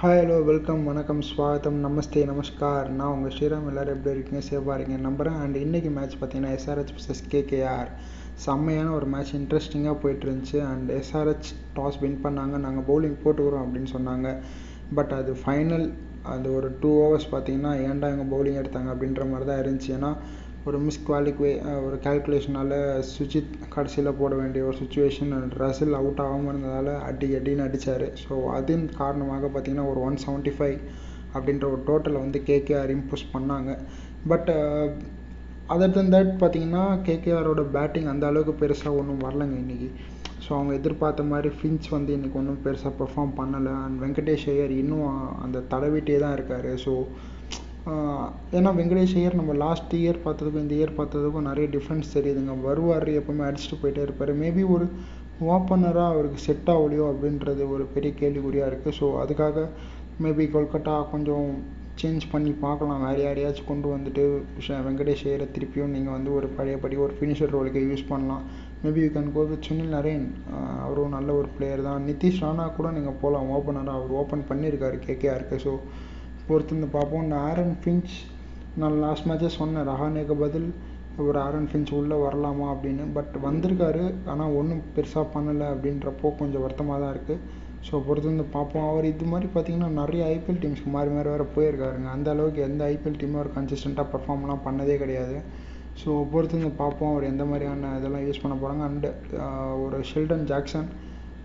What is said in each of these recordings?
Hi hello welcome வணக்கம் ஸ்வாகத்தம் நமஸ்தே நமஸ்கார். நான் உங்கள் ஸ்ரீராம் எல்லோரும் எப்படி இருக்கீங்க? சேஃபாக இருக்கீங்க நம்புகிறேன் அண்ட் இன்றைக்கி மேட்ச் பார்த்தீங்கன்னா எஸ்ஆர்ஹெச் vs கேகேஆர் செம்மையான ஒரு மேட்ச் இன்ட்ரெஸ்டிங்காக போயிட்டு இருந்துச்சு அண்ட் எஸ்ஆர்ஹெச் டாஸ் வின் பண்ணாங்க. நாங்கள் பவுலிங் போட்டுக்கிறோம் அப்படின்னு சொன்னாங்க. பட் அது ஃபைனல் அது ஒரு டூ ஹவர்ஸ் பார்த்தீங்கன்னா ஏன்டா இவங்க பவுலிங் எடுத்தாங்க அப்படின்ற மாதிரி தான் இருந்துச்சு. ஏன்னா ஒரு மிஸ் குவாலிஃபை ஒரு கால்குலேஷனால் சுஜித் கடைசியில் போட வேண்டிய ஒரு சுச்சுவேஷன் அண்ட் ரசில் அவுட் ஆகாமல் இருந்ததால் அடி அடின்னு அடித்தார் ஸோ அதன் காரணமாக பார்த்தீங்கன்னா ஒரு ஒன் செவன்ட்டி ஃபைவ் அப்படின்ற ஒரு டோட்டலை வந்து கேகேஆர் இம்போஸ் பண்ணாங்க. பட் அதர் தன் தட் பார்த்தீங்கன்னா கேகேஆரோட பேட்டிங் அந்த அளவுக்கு பெருசாக ஒன்றும் வரலங்க இன்றைக்கி ஸோ அவங்க எதிர்பார்த்த மாதிரி ஃபின்ச் வந்து இன்றைக்கி ஒன்றும் பெருசாக பெர்ஃபார்ம் பண்ணலை. அண்ட் வெங்கடேஷ் ஐயர் இன்னும் அந்த தடவிட்டே தான் இருக்கார். ஸோ ஏன்னா வெங்கடேஷ் ஐயர் நம்ம லாஸ்ட் இயர் பார்த்ததுக்கும் இந்த இயர் பார்த்ததுக்கும் நிறைய டிஃப்ரென்ஸ் தெரியுதுங்க. வருவார் எப்பவுமே அடிச்சுட்டு போயிட்டே இருப்பார். மேபி ஒரு ஓப்பனராக அவருக்கு செட் ஆகலையோ அப்படின்றது ஒரு பெரிய கேள்விக்குறியாக இருக்குது ஸோ அதுக்காக மேபி கொல்கட்டா கொஞ்சம் சேஞ்ச் பண்ணி பார்க்கலாம். வேறு யாரையாச்சும் கொண்டு வந்துட்டு வெங்கடேஷ் ஐயரை திருப்பியும் நீங்கள் வந்து ஒரு பழையபடி ஒரு ஃபினிஷர் ரோலுக்கு யூஸ் பண்ணலாம். Maybe you can go with Sunil Narine அவரும் நல்ல ஒரு பிளேயர் தான். நிதிஷ் ராணா கூட நீங்கள் போகலாம் ஓப்பனராக அவர் ஓப்பன் பண்ணியிருக்காரு கேகேஆருக்கு ஸோ பொறுத்து பார்ப்போம். இந்த ஆரன் ஃபின்ச் நான் லாஸ்ட் மேட்ச்சே சொன்னேன். ரஹானேக்கு பதில் ஒரு ஆரன் ஃபின்ச் உள்ளே வரலாமா அப்படின்னு. பட் வந்திருக்காரு ஆனால் ஒன்றும் பெருசாக பண்ணலை அப்படின்றப்போ கொஞ்சம் வருத்தமாக தான் இருக்குது ஸோ பொறுத்து பார்ப்போம். அவர் இது மாதிரி பார்த்தீங்கன்னா நிறைய ஐபிஎல் டீம்ஸ்க்கு மாறி மாறி வேறு போயிருக்காருங்க. அந்த அளவுக்கு எந்த ஐபிஎல் டீமும் அவர் கன்சிஸ்டண்ட்டாக பர்ஃபார்ம்லாம் பண்ணதே கிடையாது. ஸோ பொறுத்து பார்ப்போம். அவர் எந்த மாதிரியான இதெல்லாம் யூஸ் பண்ண போகிறாங்க அண்டு ஒரு ஷில்டன் ஜாக்சன்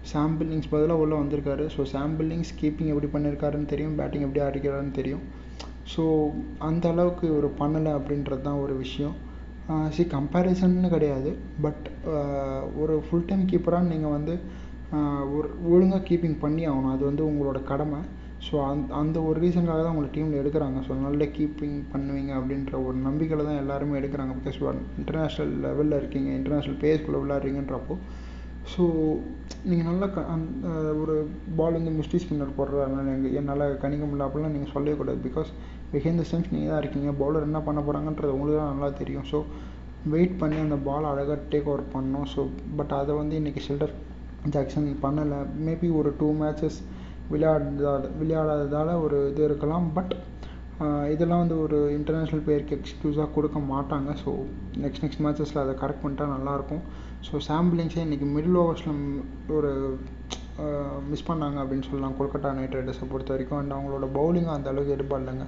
சாம் பில்லிங்ஸ் பதிலாக உள்ளே வந்திருக்காரு. ஸோ சாம் பில்லிங்ஸ் கீப்பிங் எப்படி பண்ணியிருக்காருன்னு தெரியும். பேட்டிங் எப்படி ஆடிக்கிறாருன்னு தெரியும். ஸோ அந்த அளவுக்கு இவர் பண்ணலை அப்படின்றது தான் ஒரு விஷயம். சி கம்பேரிசன்னு கிடையாது. பட் ஒரு ஃபுல் டைம் கீப்பராக நீங்கள் வந்து ஒரு ஒழுங்காக கீப்பிங் பண்ணி ஆகணும். அது வந்து உங்களோட கடமை. ஸோ அந் அந்த ஒரு ரீசனுக்காக தான் உங்களை டீமில் எடுக்கிறாங்க. ஸோ நல்ல கீப்பிங் பண்ணுவீங்க அப்படின்ற ஒரு நம்பிக்கையில் தான் எல்லாருமே எடுக்கிறாங்க. பிகாஸ் இன்டர்நேஷ்னல் லெவலில் இருக்கீங்க. இன்டர்நேஷ்னல் பேஸ்குள்ளே விளாட்றீங்கன்றப்போ ஸோ நீங்கள் நல்லா க அந் ஒரு பால் வந்து மிஸ்டீஸ் ஸ்பின்னர் போடுறதுனால எங்கள் என்னால் கணிக்க முடியல. அப்படிலாம் நீங்கள் சொல்லவே கூடாது. பிகாஸ் பிஹைண்ட் த சென்ஸ் நீங்கள் தான் இருக்கீங்க. பவுலர் என்ன பண்ண போகிறாங்கன்றது உங்களுக்கு தான் நல்லா தெரியும். ஸோ வெயிட் பண்ணி அந்த பால் அழகாக டேக் ஓவர் பண்ணோம் ஸோ பட் அதை வந்து இன்றைக்கி ஷெல்டர் ஜாக்சன் பண்ணலை. மேபி ஒரு டூ மேட்சஸ் விளையாடுதா விளையாடாததால் ஒரு இது இருக்கலாம். பட் இதெல்லாம் வந்து ஒரு இன்டர்நேஷ்னல் பிளேயருக்கு எக்ஸ்க்யூஸாக கொடுக்க மாட்டாங்க. ஸோ நெக்ஸ்ட் நெக்ஸ்ட் மேட்சஸில் அதை கரெக்ட் பண்ணிட்டா நல்லாயிருக்கும். ஸோ சாம்பிளிங்ஸே இன்றைக்கி மிடில் ஓவர்ஸில் ஒரு மிஸ் பண்ணாங்க அப்படின்னு சொல்லலாம். கொல்கட்டா நைட் ரைடர்ஸை பொறுத்த வரைக்கும். அண்ட் அவங்களோட பவுலிங்கும் அந்த அளவுக்கு எதிர்பார்டலைங்க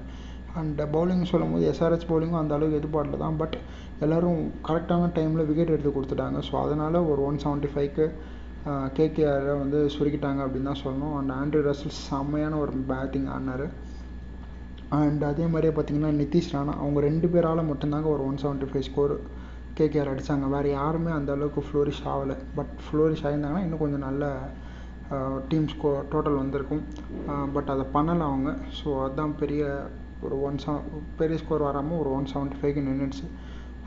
அண்ட் பவுலிங் சொல்லும் போது எஸ்ஆர்ஹெச் பவுலிங்கும் அந்த அளவுக்கு எதிர்பார்டல தான். பட் எல்லோரும் கரெக்டான டைமில் விக்கெட் எடுத்து கொடுத்துட்டாங்க. ஸோ அதனால் ஒரு ஒன் செவன்ட்டி ஃபைவ்க்கு கேகேஆரை வந்து சுருக்கிட்டாங்க அப்படின்னு தான் சொல்லணும். அண்ட் ஆண்ட்ரி ரசல் செம்மையான ஒரு பேட்டிங் ஆடினார். அண்ட் அதே மாதிரியே பார்த்தீங்கன்னா நிதிஷ் ராணா அவங்க ரெண்டு பேரால் மட்டும்தாங்க ஒரு one seventy five score KKR அடித்தாங்க வேறு யாருமே அந்த அளவுக்கு ஃப்ளோரிஷ் ஆகலை. பட் ஃப்ளோரிஷ் ஆகியிருந்தாங்கன்னா இன்னும் கொஞ்சம் நல்ல டீம் ஸ்கோ டோட்டல் வந்திருக்கும். பட் அதை பண்ணலை அவங்க. ஸோ அதுதான் பெரிய ஒரு ஒன் செவன் பெரிய ஸ்கோர் வராமல் ஒரு ஒன் செவன்ட்டி ஃபைவ்க்கு நின்றுச்சு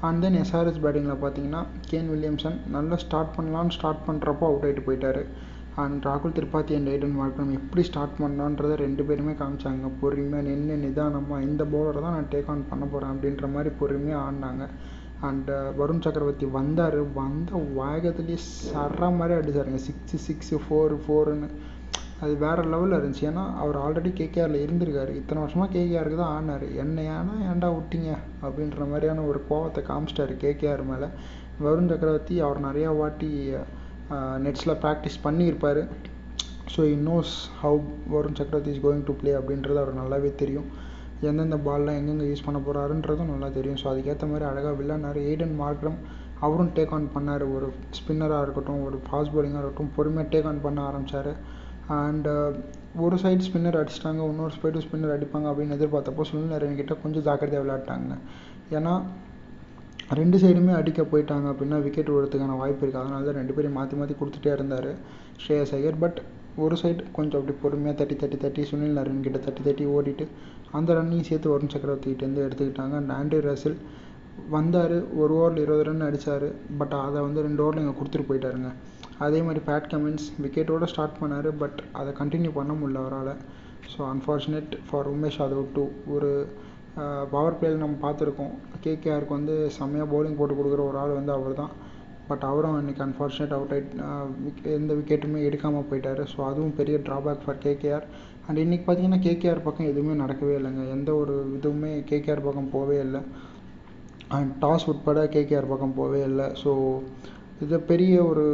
அண்ட் தென் எஸ்ஆர்எஸ் பேட்டிங்கில் பார்த்தீங்கன்னா கேன் வில்லியம்சன் நல்லா ஸ்டார்ட் பண்ணலான்னு ஸ்டார்ட் பண்ணுறப்போ அவுட் ஆகிட்டு போயிட்டார். அண்ட் ராகுல் திரிபாதி அண்ட் ஐடன் மார்க்கம் எப்படி ஸ்டார்ட் பண்ணலான்றதை ரெண்டு பேருமே காமிச்சாங்க. பொறுமையாக நின்று நிதானமாக இந்த பவுலரை தான் நான் டேக் ஆன் பண்ண போகிறேன் அப்படின்ற மாதிரி பொறுமையாக ஆடினாங்க. அண்ட் வருண் சக்கரவர்த்தி வந்தார். வந்த வேகத்துலேயே சர மாதிரி அடிச்சாருங்க. சிக்ஸு சிக்ஸு ஃபோர் ஃபோருன்னு அது வேறு லெவலில் இருந்துச்சு. ஏன்னா அவர் ஆல்ரெடி கேகேஆரில் இருந்திருக்காரு. இத்தனை வருஷமாக கேகேஆருக்கு தான் ஆனார் என்ன ஏன்னா ஏன்டா விட்டீங்க? அப்படின்ற மாதிரியான ஒரு கோவத்தை காமிச்சிட்டாரு கேகேஆர் மேலே. வருண் சக்கரவர்த்தி அவர் நிறையா வாட்டி நெட்ஸில் ப்ராக்டிஸ் பண்ணியிருப்பார். So he knows how Varun Chakravarthy is going to play அப்படின்றது அவர் நல்லாவே தெரியும். எந்தெந்த பால்லாம் எங்கெங்கே யூஸ் பண்ண போகிறாருன்றதும் நல்லா தெரியும். ஸோ அதுக்கேற்ற மாதிரி அழகாக விளையாடினார். எய்டன் மார்க்ரம் அவரும் டேக் ஆன் பண்ணார். ஒரு ஸ்பின்னராக இருக்கட்டும் ஒரு ஃபாஸ்ட் பவுலிங்காக இருக்கட்டும் பொறுமையாக டேக் ஆன் பண்ண ஆரம்பித்தார் அண்டு ஒரு சைடு ஸ்பின்னர் அடிச்சிட்டாங்க இன்னொரு சைடு ஸ்பின்னர் அடிப்பாங்க அப்படின்னு எதிர்பார்த்தப்போ சுனில் நரேன் கிட்டே கொஞ்சம் ஜாக்கிரதையாக விளையாட்டாங்க. ஏன்னா ரெண்டு சைடுமே அடிக்க போயிட்டாங்க அப்படின்னா விக்கெட் விடுறதுக்கான வாய்ப்பு இருக்குது அதனால தான் ரெண்டு பேரும் மாற்றி மாற்றி கொடுத்துட்டே இருந்தார் ஸ்ரேயஸ் ஐயர். பட் ஒரு சைடு கொஞ்சம் அப்படி பொறுமையாக தட்டி தட்டி தட்டி சுனில் நரன் கிட்ட தட்டி தட்டி ஓடிட்டு அந்த ரன்னையும் சேர்த்து வருண் சக்கரவர்த்திகிட்டேருந்து எடுத்துக்கிட்டாங்க. அண்ட் ஆண்ட்ரி ரசில் வந்தார். ஒரு ஓவரில் இருபது ரன் அடித்தார் பட் அதை வந்து ரெண்டு ஓவரில் இங்கே கொடுத்துட்டு போயிட்டாருங்க. அதே மாதிரி பேட் கமின்ஸ் விக்கெட்டோடு ஸ்டார்ட் பண்ணார். பட் அதை கண்டினியூ பண்ண முடியல அவரால். So unfortunate for Umesh Yadav too ஒரு பவர் பிளேயில் நம்ம பார்த்துருக்கோம். கேகேஆருக்கு வந்து செம்மையாக பவுலிங் போட்டு கொடுக்குற ஒரு ஆள் வந்து அவர் தான் பட் அவரும் இன்னைக்கு அன்ஃபார்ச்சுனேட் அவுட் ஆயிட் எந்த விக்கெட்டுமே எடுக்காமல் போயிட்டார். ஸோ அதுவும் பெரிய ட்ராபேக் ஃபார் கேகேஆர் அண்ட் இன்றைக்கி பார்த்தீங்கன்னா கேகேஆர் பக்கம் எதுவுமே நடக்கவே இல்லைங்க. எந்த ஒரு இதுவுமே கேகேஆர் பக்கம் போகவே இல்லை. அண்ட் டாஸ் உட்பட கேகேஆர் பக்கம் போகவே இல்லை. ஸோ இது பெரிய ஒரு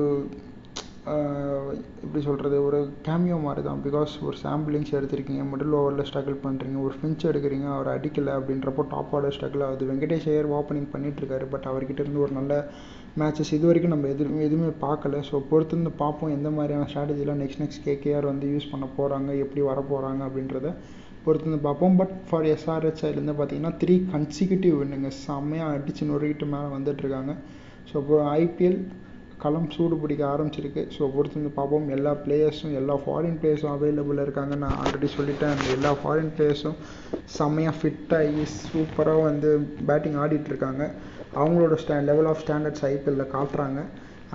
எப்படி சொல்கிறது ஒரு கேமியோ மாதிரி தான் பிகாஸ் ஒரு சாம்பிளிங்ஸ் எடுத்திருக்கீங்க மிடில் ஓவரில் ஸ்ட்ரகிள் பண்ணுறீங்க ஒரு ஃபின்ச் எடுக்கிறீங்க அவர் அடிக்கலை அப்படின்றப்போ டாப் ஆர்டர் ஸ்ட்ரகிள் ஆகுது. வெங்கடேஷ் ஐயர் ஓப்பனிங் பண்ணிகிட்ருக்காரு பட் அவர்கிட்ட இருந்து ஒரு நல்ல மேட்சஸ் இது வரைக்கும் நம்ம எது எதுவுமே பார்க்கல. ஸோ பொறுத்திருந்து பார்ப்போம் எந்த மாதிரியான ஸ்ட்ராட்டஜிலாம் நெக்ஸ்ட் நெக்ஸ்ட் கேகேஆர் வந்து யூஸ் பண்ண போகிறாங்க எப்படி வர போகிறாங்க அப்படின்றத பொறுத்திருந்து பார்ப்போம். பட் ஃபார் எஸ்ஆர்எச் சைட்லேருந்து பார்த்தீங்கன்னா த்ரீ கன்சிக்யூட்டிவ் வின்னுங்க. செம்மையாக அடித்து நொறுக்கிட்டு மேலே வந்துட்டுருக்காங்க. ஸோ இப்போ ஐபிஎல் களம் சூடு பிடிக்க ஆரம்பிச்சிருக்கு. ஸோ பொறுத்து பார்ப்போம். எல்லா பிளேயர்ஸும் எல்லா ஃபாரின் பிளேயர்ஸும் அவைலபிளாக இருக்காங்க நான் ஆல்ரெடி சொல்லிட்டேன். அந்த எல்லா ஃபாரின் பிளேயர்ஸும் செம்மையாக ஃபிட்டாகி சூப்பராக வந்து பேட்டிங் ஆடிட்டுருக்காங்க அவங்களோட ஸ்டா லெவல் ஆஃப் ஸ்டாண்டர்ட்ஸ் ஐபிஎல்லில் காட்டுறாங்க.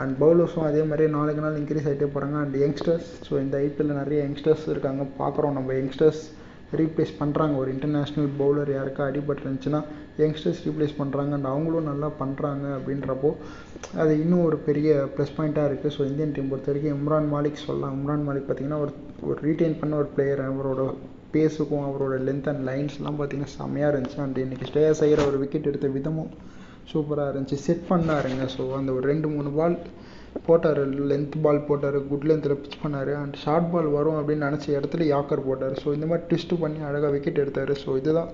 அண்ட் பவுலர்ஸும் அதே மாதிரி நாளுக்கு நாள் இன்க்ரீஸ் ஆகிட்டே போகிறாங்க அண்ட் யங்ஸ்டர்ஸ் ஸோ இந்த ஐபிஎல்லில் நிறைய யங்ஸ்டர்ஸ் இருக்காங்க. பார்க்குறோம் நம்ம யங்ஸ்டர்ஸ் ரீப்ளேஸ் பண்ணுறாங்க ஒரு இன்டர்நேஷ்னல் பவுலர் யாருக்கா அடிபட்டுருந்துச்சுன்னா யங்ஸ்டர்ஸ் ரீப்ளேஸ் பண்ணுறாங்க அண்ட் அவங்களும் நல்லா பண்ணுறாங்க அப்படின்றப்போ அது இன்னும் ஒரு பெரிய ப்ளஸ் பாயிண்ட்டாக இருக்குது ஸோ இந்தியன் டீம் பொறுத்த வரைக்கும் இம்ரான் மாலிக் சொல்லலாம். இம்ரான் மாலிக் பார்த்திங்கன்னா ஒரு ஒரு ரீட்டைன் பண்ண ஒரு பிளேயர் அவரோட பேஸுக்கும் அவரோட லென்த் அண்ட் லைன்ஸ்லாம் பார்த்திங்கன்னா செம்மையாக இருந்துச்சு. அண்ட் இன்றைக்கி ஸ்டேயர் செய்கிற ஒரு விக்கெட் எடுத்த விதமும் சூப்பராக இருந்துச்சு. செட் பண்ணாருங்க. ஸோ அந்த ஒரு ரெண்டு மூணு பால் போட்டார் லென்த் பால் போட்டார் குட் லென்த்தில் பிச் பண்ணார் அண்ட் ஷார்ட் பால் வரும் அப்படின்னு நினச்ச இடத்துல யாக்கர் போட்டார். ஸோ இந்த மாதிரி ட்விஸ்ட்டு பண்ணி அழகாக விக்கெட் எடுத்தார். ஸோ இதுதான்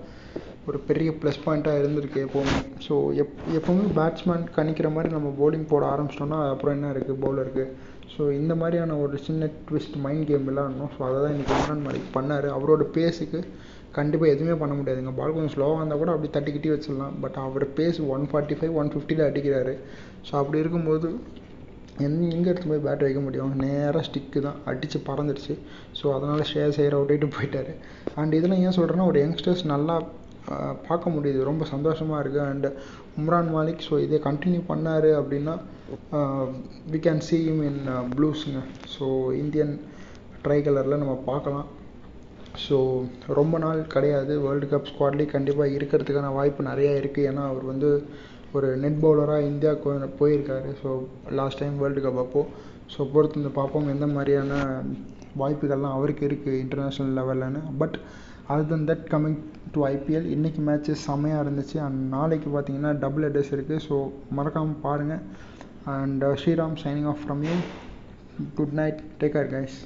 ஒரு பெரிய ப்ளஸ் பாயிண்ட்டாக இருந்திருக்கு எப்போவுமே. ஸோ எப் எப்போவுமே பேட்ஸ்மேன் கணிக்கிற மாதிரி நம்ம பவுலிங் போட ஆரம்பிச்சிட்டோம்னா அப்புறம் என்ன இருக்குது பவுலருக்கு ஸோ இந்த மாதிரியான ஒரு சின்ன ட்விஸ்ட் மைண்ட் கேம் விளாடணும் ஸோ அதை தான் இன்றைக்கி இம்ரான் மாலிக் பண்ணார். அவரோட பேஸுக்கு கண்டிப்பாக எதுவுமே பண்ண முடியாதுங்க. பால் கொஞ்சம் ஸ்லோவாக இருந்தால் கூட அப்படி தட்டிக்கிட்டே வச்சிடலாம். But our pace one forty five one ஃபிஃப்டியில் அடிக்கிறாரு. ஸோ அப்படி இருக்கும்போது எந் எங்கே எடுத்து போய் பேட் வைக்க முடியும்? நேராக ஸ்டிக்கு தான். அடித்து பறந்துடுச்சு. ஸோ அதனால் ஷேர் செய்கிற அவுட்டிட்டு போயிட்டார். அண்ட் இதெல்லாம் ஏன் சொல்கிறேன்னா ஒரு யங்ஸ்டர்ஸ் நல்லா பார்க்க முடியுது. ரொம்ப சந்தோஷமாக இருக்குது அண்டு உம்ரான் மாலிக் ஸோ இதே கண்டினியூ பண்ணார் அப்படின்னா we can see him in ப்ளூஸுங்க so Indian try கலரில் நம்ம பார்க்கலாம். ஸோ ரொம்ப நாள் கிடையாது. வேர்ல்டு கப் ஸ்குவாட்லேயே கண்டிப்பாக இருக்கிறதுக்கான வாய்ப்பு நிறையா இருக்குது ஏன்னா அவர் வந்து ஒரு நெட் பவுலராக இந்தியாவுக்கு போயிருக்காரு. So last time world cup அப்போது ஸோ பொறுத்து பார்ப்போம். எந்த மாதிரியான வாய்ப்புகள்லாம் அவருக்கு இருக்குது international லெவல்லன்னு but other than that coming to IPL இன்றைக்கி மேட்ச்சஸ் செம்மையாக இருந்துச்சு. அண்ட் நாளைக்கு பார்த்தீங்கன்னா டபுள் ஹெட்டர்ஸ் இருக்குது ஸோ மறக்காமல் பாருங்கள் and uh, Sriram signing off from you good night take care guys